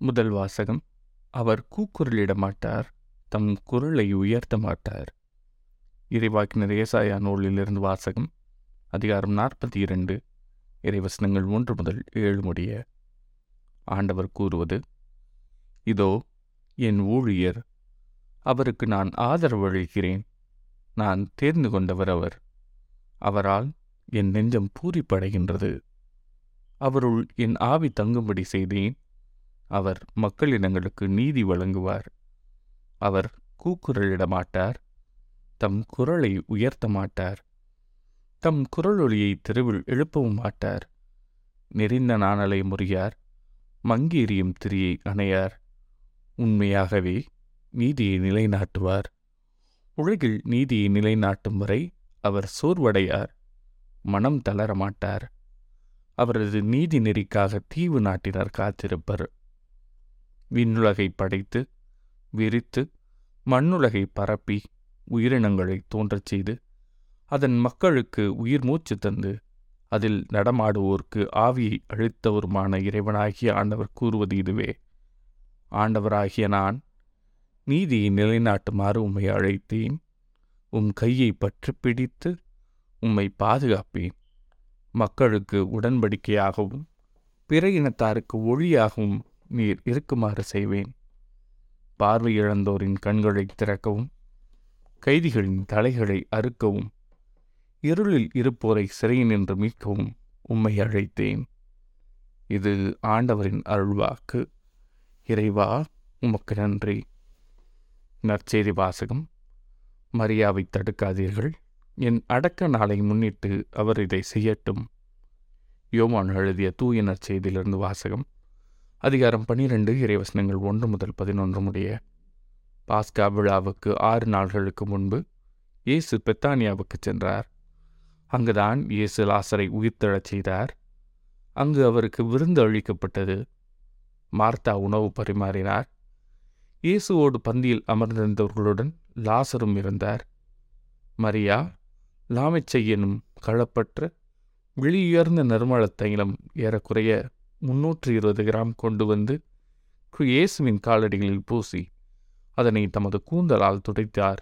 முதல் வாசகம் அவர் கூக்குரலிட மாட்டார் தம் குரலை உயர்த்த மாட்டார். இறைவாக்கினர் ஏசாயா நூலிலிருந்து வாசகம் அதிகாரம் நாற்பத்தி இரண்டு இறைவசனங்கள் ஒன்று முதல் ஏழு முடிய. ஆண்டவர் கூறுவது இதோ என் ஊழியர் அவருக்கு நான் ஆதரவு அளிக்கிறேன். நான் தேர்ந்து கொண்டவர் அவர். அவரால் என் நெஞ்சம் பூரிப்படைகின்றது. அவருள் என் ஆவி தங்கும்படி செய்தேன். அவர் மக்களினங்களுக்கு நீதி வழங்குவார். அவர் கூக்குரலிட மாட்டார் தம் குரலை உயர்த்த மாட்டார். தம் குரலொலியை தெருவில் எழுப்பவும் மாட்டார். நெறிந்த நாணலை முறியார். மங்கி திரியை அணையார். உண்மையாகவே நீதியை நிலைநாட்டுவார். உலகில் நீதியை நிலைநாட்டும் வரை அவர் சோர்வடையார். மனம் தளரமாட்டார். அவரது நீதி நெறிக்காக தீவு நாட்டினர் காத்திருப்பர். விண்ணுலகை படைத்து விரித்து மண்ணுலகை பரப்பி உயிரினங்களை தோன்றச் செய்து அதன் மக்களுக்கு உயிர் மூச்சு தந்து அதில் நடமாடுவோர்க்கு ஆவியை அழித்தவருமான இறைவனாகிய ஆண்டவர் கூறுவது இதுவே. ஆண்டவராகிய நான் நீதியை நிலைநாட்டுமாறு உம்மை அழைத்தேன். உம் கையை பற்றி பிடித்து உம்மை பாதுகாப்பேன். மக்களுக்கு உடன்படிக்கையாகவும் பிற இனத்தாருக்கு ஒளியாகவும் நீர் இருக்குமாறு செய்வேன். பார்வை இழந்தோரின் கண்களை திறக்கவும் கைதிகளின் தலைகளை அறுக்கவும் இருளில் இருப்போரை சிறையினின்று மீட்கவும் உம்மை அழைத்தேன். இது ஆண்டவரின் அருள்வாக்கு. இறைவா உமக்கு நன்றி. நற்செய்தி வாசகம். மரியாவை தடுக்காதீர்கள். என் அடக்க நாளை முன்னிட்டு அவர் இதை செய்யட்டும். யோமான் எழுதிய தூய நற்செய்தியிலிருந்து வாசகம். அதிகாரம் பனிரெண்டு இறைவசனங்கள் ஒன்று முதல் பதினொன்று முடிய பாஸ்கா விழாவுக்கு ஆறு நாள்களுக்கு முன்பு இயேசு பெத்தானியாவுக்கு சென்றார். அங்குதான் இயேசு லாசரை உயிர்த்தெழச் செய்தார். அங்கு அவருக்கு விருந்து அளிக்கப்பட்டது. மார்த்தா உணவு பரிமாறினார். இயேசுவோடு பந்தியில் அமர்ந்திருந்தவர்களுடன் லாசரும் இருந்தார். மரியா லாமிச்சையெனும் களப்பற்ற வெளியுயர்ந்த நறுமண தைலம் ஏறக்குறைய முன்னூற்றி இருபது கிராம் கொண்டு வந்து இயேசுவின் காலடிகளில் பூசி அதனை தமது கூந்தலால் துடைத்தார்.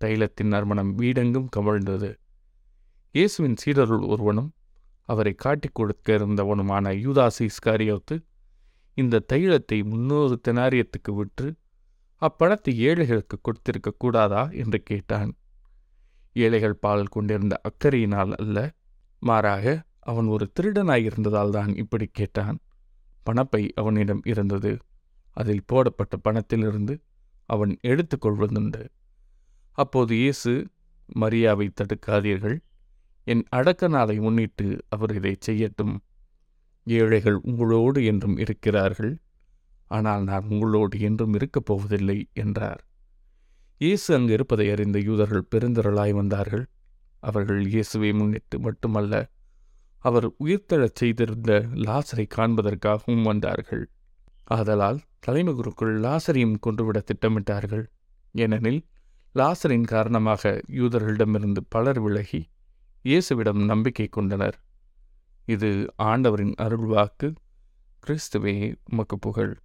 தைலத்தின் நறுமணம் வீடெங்கும் கமழ்ந்தது இயேசுவின் சீடருள் ஒருவனும் அவரை காட்டிக் கொடுக்க இருந்தவனுமான யூதாசி இஸ்காரியோத்து இந்த தைலத்தை முன்னூறு தெனாரியத்துக்கு விற்று அப்பணத்தை ஏழைகளுக்கு கொடுத்திருக்க கூடாதா? என்று கேட்டான். ஏழைகள் பால் கொண்டிருந்த அக்கறையினால் அல்ல மாறாக அவன் ஒரு திருடனாயிருந்ததால் தான் இப்படி கேட்டான். பணப்பை அவனிடம் இருந்தது. அதில் போடப்பட்ட பணத்திலிருந்து அவன் எடுத்துக்கொள்வதுண்டு அப்போது இயேசு மரியாவை தடுக்காதீர்கள். என் அடக்க நாளை முன்னிட்டு அவர் இதை செய்யட்டும். ஏழைகள் உங்களோடு என்றும் இருக்கிறார்கள். ஆனால் நான் உங்களோடு என்றும் இருக்கப் போவதில்லை என்றார். இயேசு அங்கு இருப்பதை அறிந்த யூதர்கள் பெருந்திரளாய் வந்தார்கள். அவர்கள் இயேசுவை முன்னிட்டு மட்டுமல்ல அவர் உயிர்த்தெழச் செய்திருந்த லாசரை காண்பதற்காகவும் வந்தார்கள். ஆதலால் தலைமகுருக்குள் லாசரையும் கொன்றுவிட திட்டமிட்டார்கள். ஏனெனில் லாசரின் காரணமாக யூதர்களிடமிருந்து பலர் விலகி இயேசுவிடம் நம்பிக்கை கொண்டனர். இது ஆண்டவரின் அருள்வாக்கு கிறிஸ்துவே உமக்கு புகழ்.